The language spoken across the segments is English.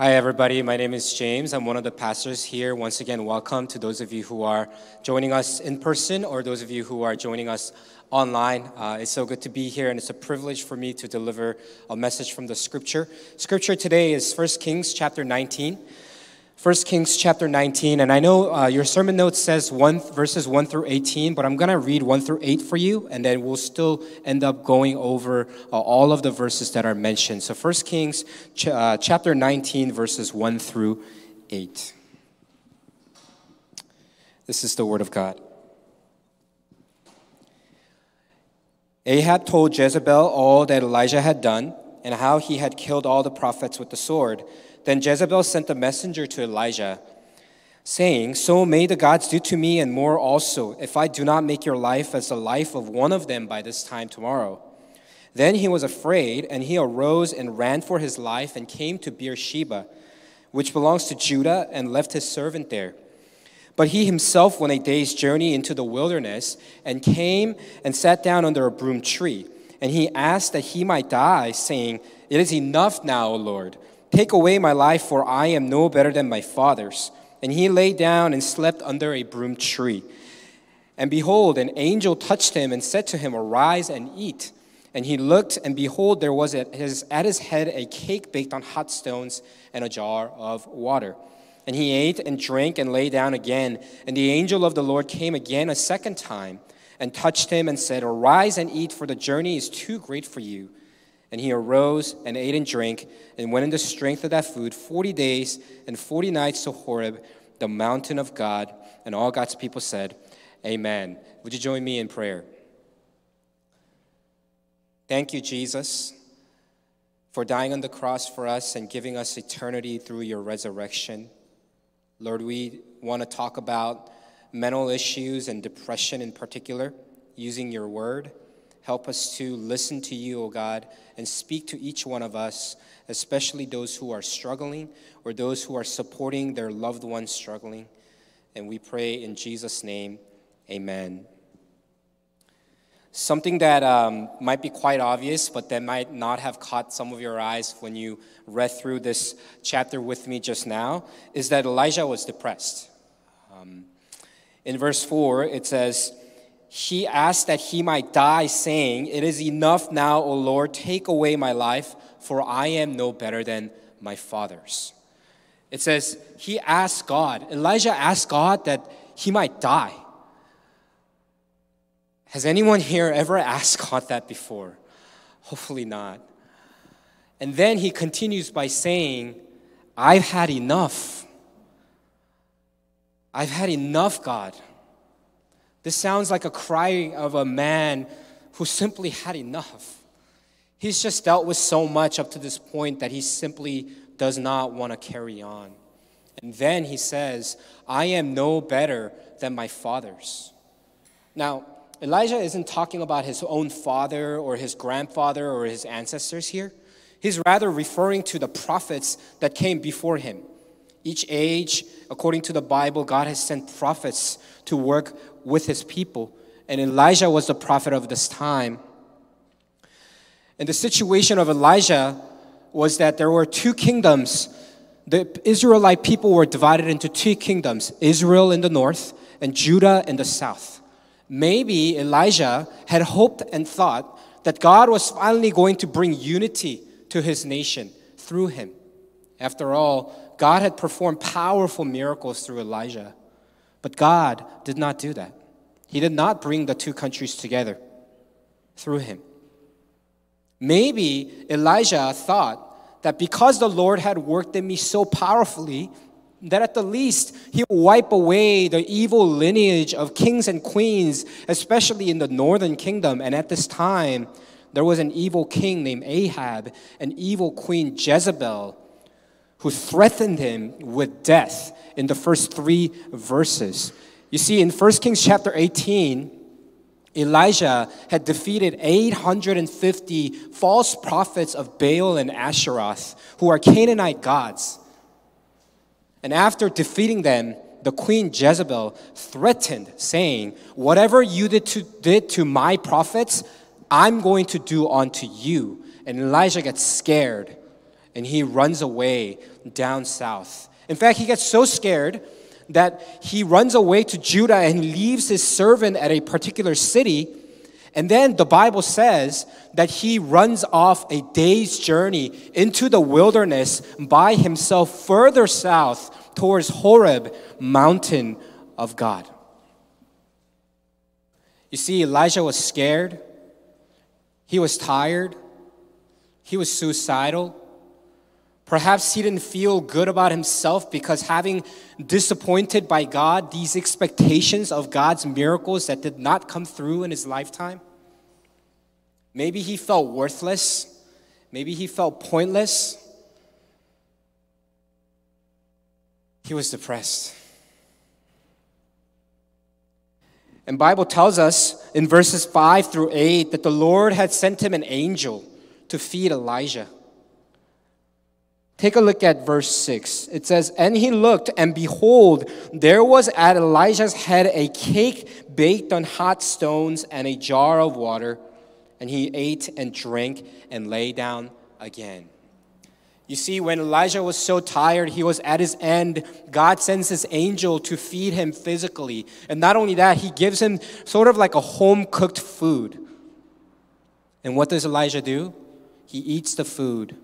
Hi, everybody. My name is James. I'm one of the pastors here. Once again, welcome to those of you who are joining us in person or those of you who are joining us online. Uh, it's so good to be here, and it's a privilege for me to deliver a message from the scripture. Scripture today is 1 Kings chapter 19. 1 Kings chapter 19, and I know uh, your sermon note says one, verses 1 through 18, but I'm going to read 1 through 8 for you, and then we'll still end up going over uh, all of the verses that are mentioned. So 1 Kings ch- uh, chapter 19, verses 1 through 8. This is the word of God. Ahab told Jezebel all that Elijah had done and how he had killed all the prophets with the sword. Then Jezebel sent a messenger to Elijah, saying, So may the gods do to me and more also, if I do not make your life as the life of one of them by this time tomorrow. Then he was afraid, and he arose and ran for his life and came to Beersheba, which belongs to Judah, and left his servant there. But he himself went a day's journey into the wilderness and came and sat down under a broom tree. And he asked that he might die, saying, It is enough now, O Lord. Take away my life, for I am no better than my fathers. And he lay down and slept under a broom tree. And behold, an angel touched him and said to him, Arise and eat. And he looked, and behold, there was at his, at his head a cake baked on hot stones and a jar of water. And he ate and drank and lay down again. And the angel of the Lord came again a second time and touched him and said, Arise and eat, for the journey is too great for you. And he arose and ate and drank and went in the strength of that food 40 days and 40 nights to Horeb, the mountain of God. And all God's people said, Amen. Would you join me in prayer? Thank you, Jesus, for dying on the cross for us and giving us eternity through your resurrection. Lord, we want to talk about mental issues and depression in particular, using your word. Help us to listen to you, O oh God, and speak to each one of us, especially those who are struggling or those who are supporting their loved ones struggling. And we pray in Jesus' name, amen. Something that um, might be quite obvious, but that might not have caught some of your eyes when you read through this chapter with me just now is that Elijah was depressed. Um, in verse 4, it says, he asked that he might die, saying, It is enough now, O Lord, take away my life, for I am no better than my fathers. It says, He asked God, Elijah asked God that he might die. Has anyone here ever asked God that before? Hopefully not. And then he continues by saying, I've had enough. I've had enough, God. This sounds like a cry of a man who simply had enough. He's just dealt with so much up to this point that he simply does not want to carry on. And then he says, I am no better than my fathers. Now, Elijah isn't talking about his own father or his grandfather or his ancestors here. He's rather referring to the prophets that came before him. Each age, according to the Bible, God has sent prophets to work with his people. And Elijah was the prophet of this time. And the situation of Elijah was that there were two kingdoms. The Israelite people were divided into two kingdoms Israel in the north and Judah in the south. Maybe Elijah had hoped and thought that God was finally going to bring unity to his nation through him. After all, God had performed powerful miracles through Elijah. But God did not do that. He did not bring the two countries together through him. Maybe Elijah thought that because the Lord had worked in me so powerfully, that at the least he will wipe away the evil lineage of kings and queens, especially in the northern kingdom. And at this time, there was an evil king named Ahab, an evil queen Jezebel, who threatened him with death in the first three verses. You see, in 1 Kings chapter 18, Elijah had defeated 850 false prophets of Baal and Asheroth, who are Canaanite gods. And after defeating them, the queen Jezebel threatened, saying, Whatever you did to, did to my prophets, I'm going to do unto you. And Elijah gets scared and he runs away down south. In fact, he gets so scared that he runs away to Judah and leaves his servant at a particular city. And then the Bible says that he runs off a day's journey into the wilderness by himself further south towards Horeb, mountain of God. You see, Elijah was scared, he was tired, he was suicidal. Perhaps he didn't feel good about himself because having disappointed by God these expectations of God's miracles that did not come through in his lifetime. Maybe he felt worthless. Maybe he felt pointless. He was depressed. And Bible tells us in verses 5 through 8 that the Lord had sent him an angel to feed Elijah. Take a look at verse 6. It says, And he looked, and behold, there was at Elijah's head a cake baked on hot stones and a jar of water. And he ate and drank and lay down again. You see, when Elijah was so tired, he was at his end. God sends his angel to feed him physically. And not only that, he gives him sort of like a home cooked food. And what does Elijah do? He eats the food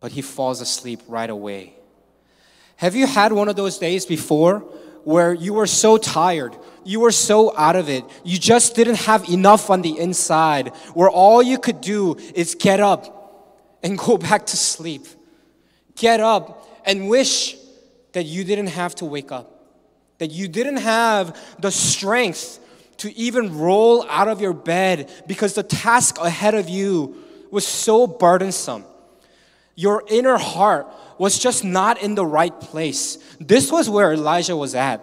but he falls asleep right away. Have you had one of those days before where you were so tired, you were so out of it, you just didn't have enough on the inside, where all you could do is get up and go back to sleep? Get up and wish that you didn't have to wake up, that you didn't have the strength to even roll out of your bed because the task ahead of you was so burdensome your inner heart was just not in the right place. This was where Elijah was at.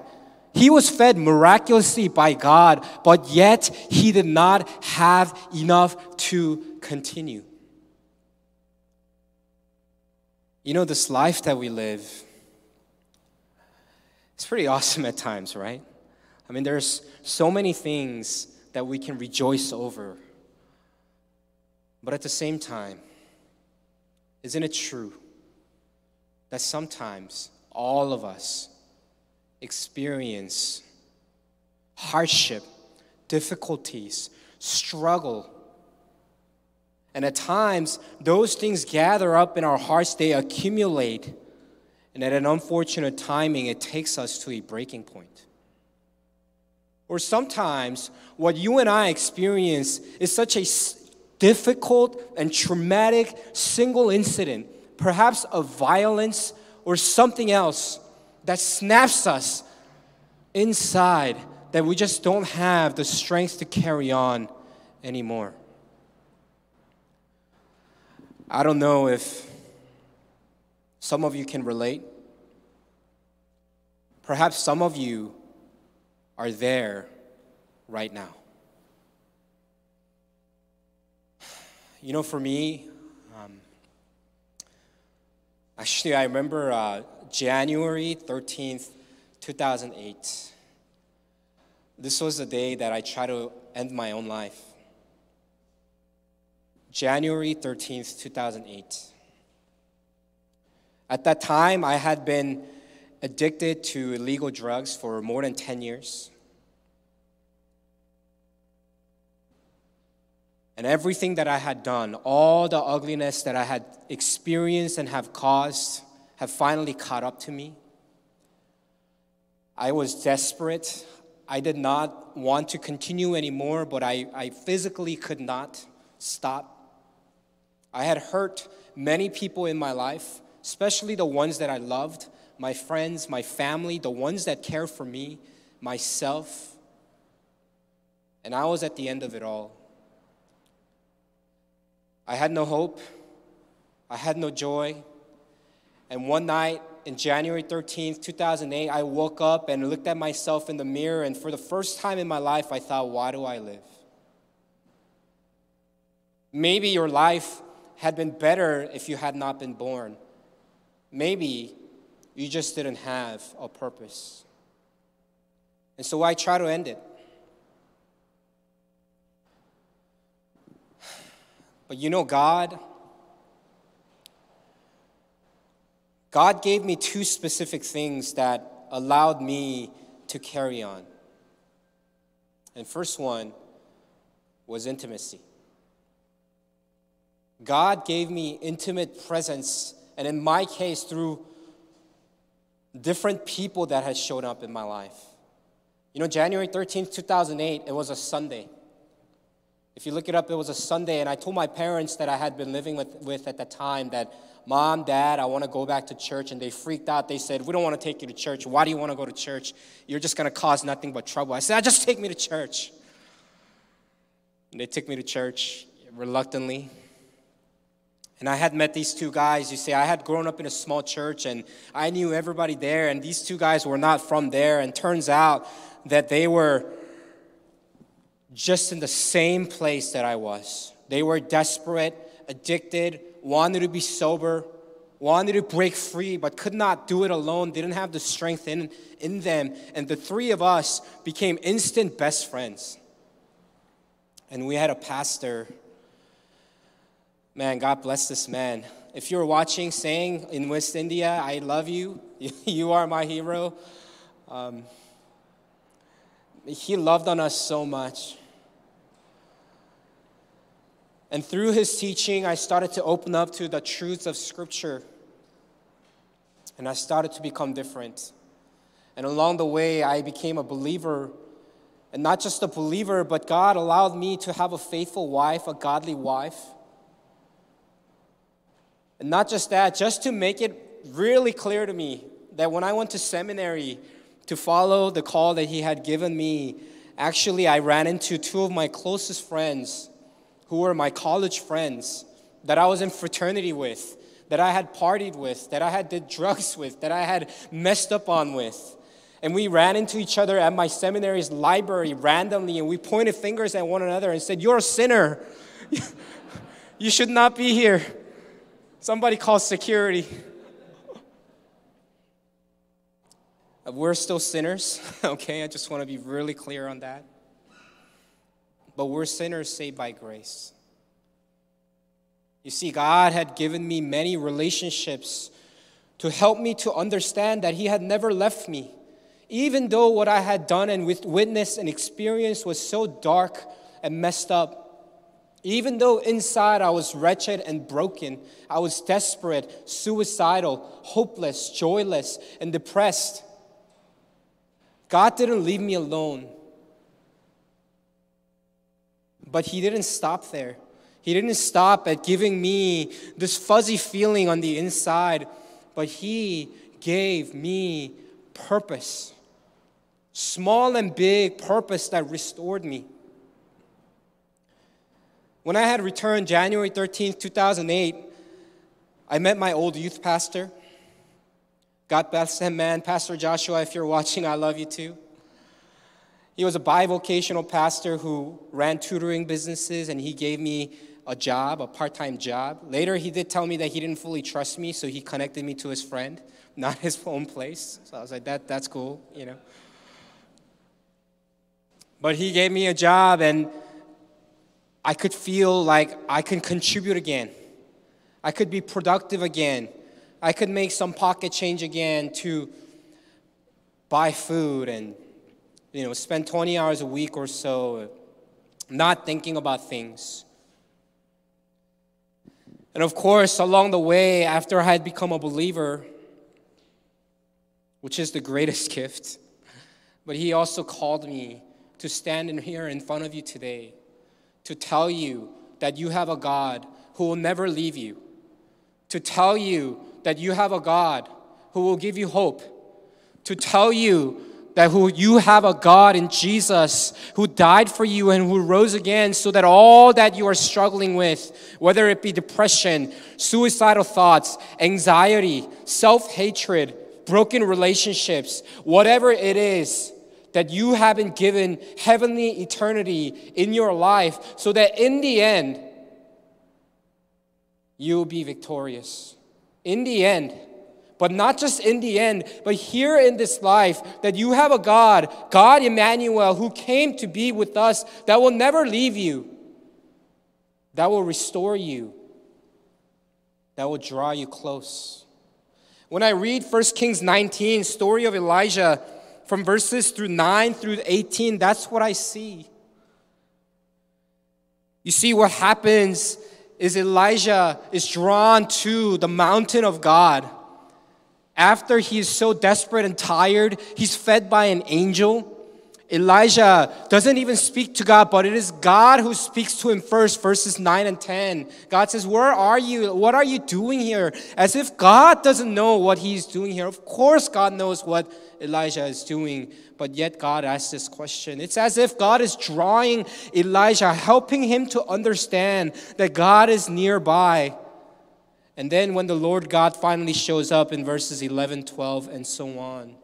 He was fed miraculously by God, but yet he did not have enough to continue. You know, this life that we live, it's pretty awesome at times, right? I mean, there's so many things that we can rejoice over. But at the same time, isn't it true that sometimes all of us experience hardship, difficulties, struggle? And at times, those things gather up in our hearts, they accumulate. And at an unfortunate timing, it takes us to a breaking point. Or sometimes, what you and I experience is such a difficult and traumatic single incident, perhaps of violence or something else that snaps us inside that we just don't have the strength to carry on anymore. I don't know if some of you can relate. Perhaps some of you are there right now. You know, for me, um, actually, I remember uh, January 13th, 2008. This was the day that I tried to end my own life. January 13th, 2008. At that time, I had been addicted to illegal drugs for more than 10 years. And everything that I had done, all the ugliness that I had experienced and have caused, have finally caught up to me. I was desperate. I did not want to continue anymore, but I, I physically could not stop. I had hurt many people in my life, especially the ones that I loved my friends, my family, the ones that care for me, myself. And I was at the end of it all. I had no hope. I had no joy. And one night in January 13th, 2008, I woke up and looked at myself in the mirror, and for the first time in my life, I thought, why do I live? Maybe your life had been better if you had not been born. Maybe you just didn't have a purpose. And so I try to end it. But you know, God, God gave me two specific things that allowed me to carry on. And first one was intimacy. God gave me intimate presence, and in my case, through different people that had shown up in my life. You know, January 13th, 2008, it was a Sunday. If you look it up, it was a Sunday, and I told my parents that I had been living with, with at the time that, Mom, Dad, I want to go back to church, and they freaked out. They said, We don't want to take you to church. Why do you want to go to church? You're just going to cause nothing but trouble. I said, ah, Just take me to church. And they took me to church reluctantly. And I had met these two guys. You see, I had grown up in a small church and I knew everybody there, and these two guys were not from there. And turns out that they were just in the same place that I was. They were desperate, addicted, wanted to be sober, wanted to break free, but could not do it alone, didn't have the strength in, in them. And the three of us became instant best friends. And we had a pastor Man, God bless this man. If you're watching, saying in West India, I love you, you are my hero. Um, he loved on us so much. And through his teaching, I started to open up to the truths of Scripture. And I started to become different. And along the way, I became a believer. And not just a believer, but God allowed me to have a faithful wife, a godly wife. And not just that, just to make it really clear to me that when I went to seminary to follow the call that he had given me, actually I ran into two of my closest friends who were my college friends that I was in fraternity with, that I had partied with, that I had did drugs with, that I had messed up on with. And we ran into each other at my seminary's library randomly and we pointed fingers at one another and said, You're a sinner. you should not be here. Somebody call security. We're still sinners, okay? I just want to be really clear on that. But we're sinners saved by grace. You see, God had given me many relationships to help me to understand that He had never left me. Even though what I had done and witnessed and experienced was so dark and messed up, even though inside I was wretched and broken, I was desperate, suicidal, hopeless, joyless, and depressed. God didn't leave me alone. But He didn't stop there. He didn't stop at giving me this fuzzy feeling on the inside, but He gave me purpose. Small and big purpose that restored me. When I had returned January 13th, 2008, I met my old youth pastor. God bless him, man. Pastor Joshua, if you're watching, I love you too. He was a bivocational pastor who ran tutoring businesses, and he gave me a job, a part time job. Later, he did tell me that he didn't fully trust me, so he connected me to his friend, not his own place. So I was like, that, that's cool, you know. But he gave me a job, and I could feel like I can contribute again. I could be productive again. I could make some pocket change again to buy food and you know spend 20 hours a week or so not thinking about things. And of course, along the way, after I had become a believer, which is the greatest gift, but he also called me to stand in here in front of you today to tell you that you have a God who will never leave you, to tell you that you have a God who will give you hope, to tell you that who you have a God in Jesus who died for you and who rose again so that all that you are struggling with, whether it be depression, suicidal thoughts, anxiety, self-hatred, broken relationships, whatever it is, that you have been given heavenly eternity in your life so that in the end, you will be victorious. In the end, but not just in the end, but here in this life, that you have a God, God Emmanuel, who came to be with us, that will never leave you, that will restore you, that will draw you close. When I read 1 Kings 19, story of Elijah, from verses through 9 through 18, that's what I see. You see, what happens is Elijah is drawn to the mountain of God. After he is so desperate and tired, he's fed by an angel. Elijah doesn't even speak to God, but it is God who speaks to him first, verses 9 and 10. God says, Where are you? What are you doing here? As if God doesn't know what he's doing here. Of course, God knows what Elijah is doing, but yet God asks this question. It's as if God is drawing Elijah, helping him to understand that God is nearby. And then when the Lord God finally shows up in verses 11, 12, and so on,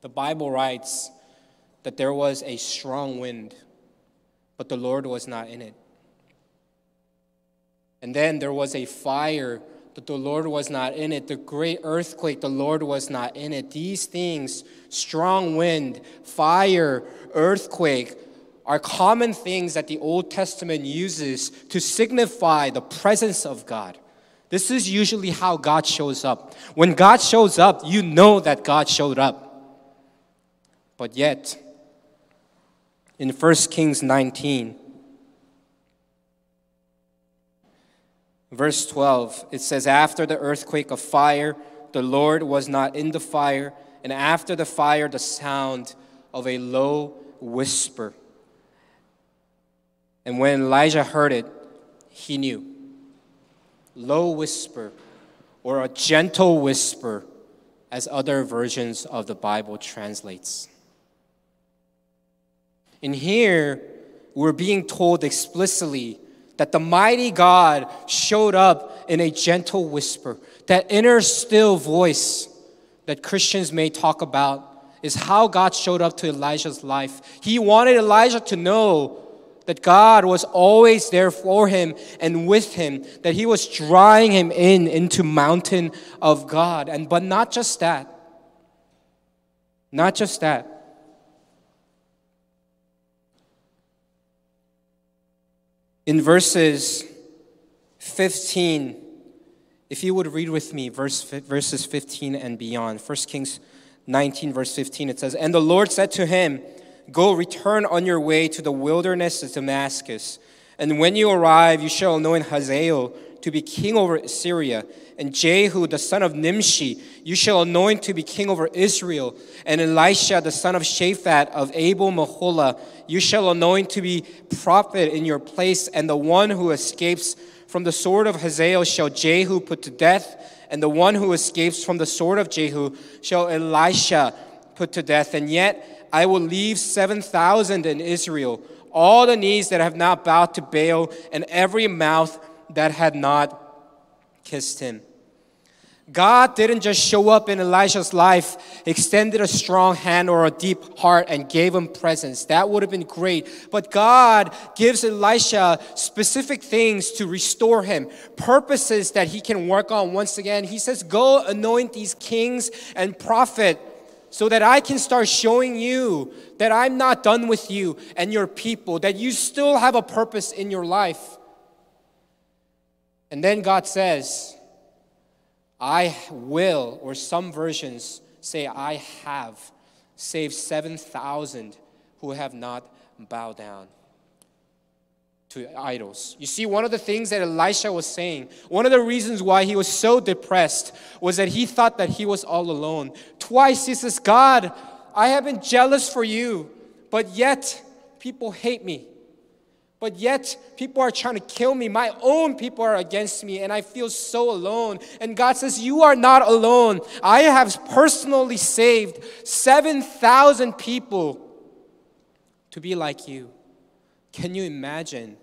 the Bible writes, that there was a strong wind, but the Lord was not in it. And then there was a fire, but the Lord was not in it. The great earthquake, the Lord was not in it. These things, strong wind, fire, earthquake, are common things that the Old Testament uses to signify the presence of God. This is usually how God shows up. When God shows up, you know that God showed up. But yet, in 1 Kings 19. Verse 12, it says, After the earthquake of fire, the Lord was not in the fire, and after the fire, the sound of a low whisper. And when Elijah heard it, he knew. Low whisper, or a gentle whisper, as other versions of the Bible translates. And here, we're being told explicitly that the mighty God showed up in a gentle whisper. That inner still voice that Christians may talk about is how God showed up to Elijah's life. He wanted Elijah to know that God was always there for him and with him, that he was drawing him in into mountain of God. And but not just that. Not just that. In verses 15, if you would read with me verse, verses 15 and beyond, 1 Kings 19, verse 15, it says, And the Lord said to him, Go, return on your way to the wilderness of Damascus. And when you arrive, you shall anoint Hazael to be king over Syria, and Jehu the son of Nimshi you shall anoint to be king over Israel, and Elisha the son of Shaphat of Abel Meholah you shall anoint to be prophet in your place, and the one who escapes from the sword of Hazael shall Jehu put to death, and the one who escapes from the sword of Jehu shall Elisha put to death. And yet I will leave 7,000 in Israel, all the knees that have not bowed to Baal, and every mouth that had not kissed him. God didn't just show up in Elisha's life, extended a strong hand or a deep heart, and gave him presence. That would have been great. But God gives Elisha specific things to restore him, purposes that he can work on once again. He says, Go anoint these kings and prophet so that I can start showing you that I'm not done with you and your people, that you still have a purpose in your life. And then God says, I will, or some versions say, I have saved 7,000 who have not bowed down to idols. You see, one of the things that Elisha was saying, one of the reasons why he was so depressed was that he thought that he was all alone. Twice he says, God, I have been jealous for you, but yet people hate me. But yet, people are trying to kill me. My own people are against me, and I feel so alone. And God says, You are not alone. I have personally saved 7,000 people to be like you. Can you imagine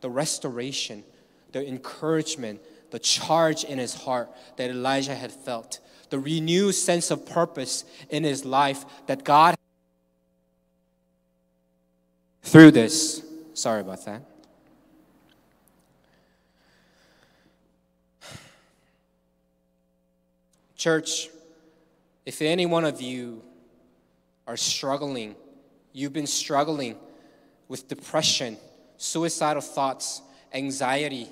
the restoration, the encouragement, the charge in his heart that Elijah had felt, the renewed sense of purpose in his life that God through this? Sorry about that. Church, if any one of you are struggling, you've been struggling with depression, suicidal thoughts, anxiety,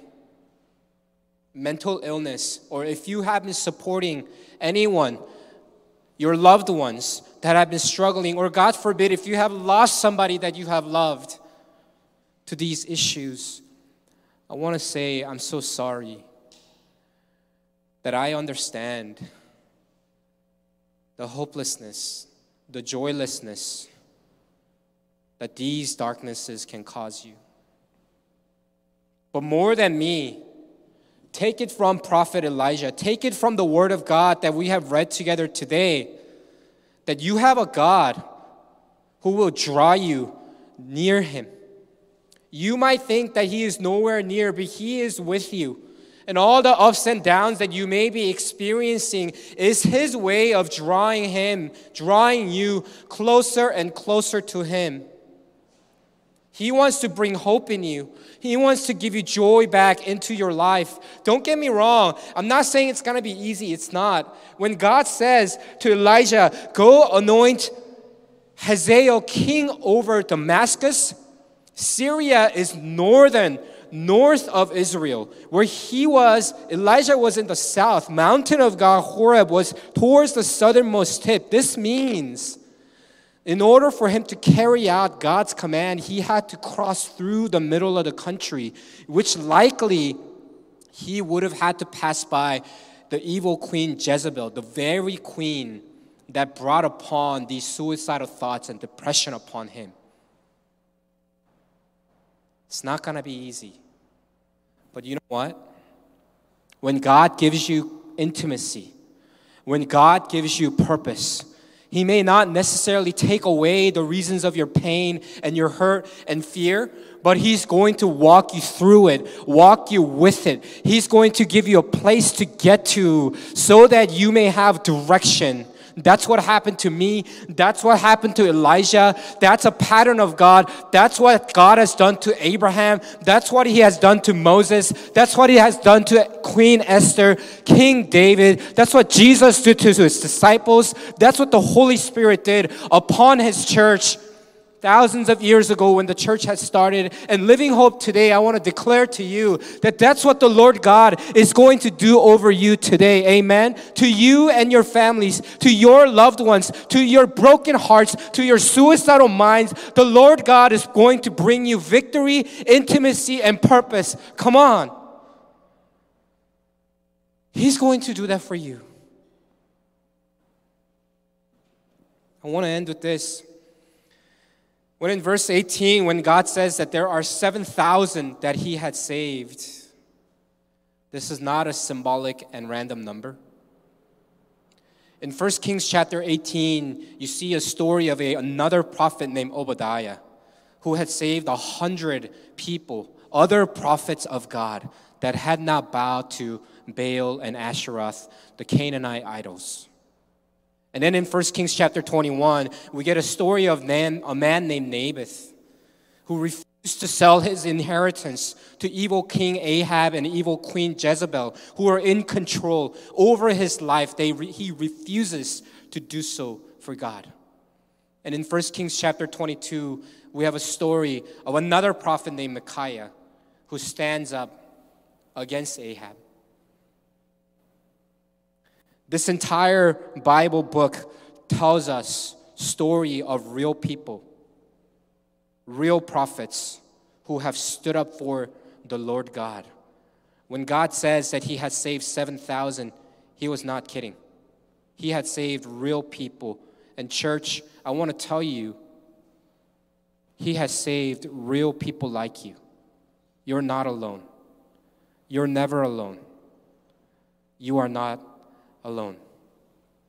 mental illness, or if you have been supporting anyone, your loved ones that have been struggling, or God forbid, if you have lost somebody that you have loved to these issues, I want to say I'm so sorry that I understand the hopelessness, the joylessness that these darknesses can cause you. But more than me, take it from Prophet Elijah, take it from the Word of God that we have read together today, that you have a God who will draw you near Him. You might think that He is nowhere near, but He is with you. And all the ups and downs that you may be experiencing is His way of drawing Him, drawing you closer and closer to Him. He wants to bring hope in you. He wants to give you joy back into your life. Don't get me wrong. I'm not saying it's going to be easy. It's not. When God says to Elijah, go anoint Hazael king over Damascus, Syria is northern, north of Israel. Where he was, Elijah was in the south. Mountain of God, Horeb, was towards the southernmost tip. This means in order for him to carry out God's command, he had to cross through the middle of the country, which likely he would have had to pass by the evil queen Jezebel, the very queen that brought upon these suicidal thoughts and depression upon him. It's not going to be easy. But you know what? When God gives you intimacy, when God gives you purpose, he may not necessarily take away the reasons of your pain and your hurt and fear, but He's going to walk you through it, walk you with it. He's going to give you a place to get to so that you may have direction that's what happened to me. That's what happened to Elijah. That's a pattern of God. That's what God has done to Abraham. That's what he has done to Moses. That's what he has done to Queen Esther, King David. That's what Jesus did to his disciples. That's what the Holy Spirit did upon his church thousands of years ago when the church had started. And Living Hope today, I want to declare to you that that's what the Lord God is going to do over you today. Amen. To you and your families, to your loved ones, to your broken hearts, to your suicidal minds, the Lord God is going to bring you victory, intimacy, and purpose. Come on. He's going to do that for you. I want to end with this. When in verse 18, when God says that there are 7,000 that he had saved, this is not a symbolic and random number. In 1 Kings chapter 18, you see a story of a, another prophet named Obadiah who had saved a hundred people, other prophets of God that had not bowed to Baal and Asheroth, the Canaanite idols. And then in 1 Kings chapter 21, we get a story of man, a man named Naboth who refused to sell his inheritance to evil King Ahab and evil Queen Jezebel, who are in control over his life. They re- he refuses to do so for God. And in 1 Kings chapter 22, we have a story of another prophet named Micaiah who stands up against Ahab. This entire Bible book tells us story of real people, real prophets who have stood up for the Lord God. When God says that he has saved 7,000, he was not kidding. He had saved real people. And church, I want to tell you, he has saved real people like you. You're not alone. You're never alone. You are not alone.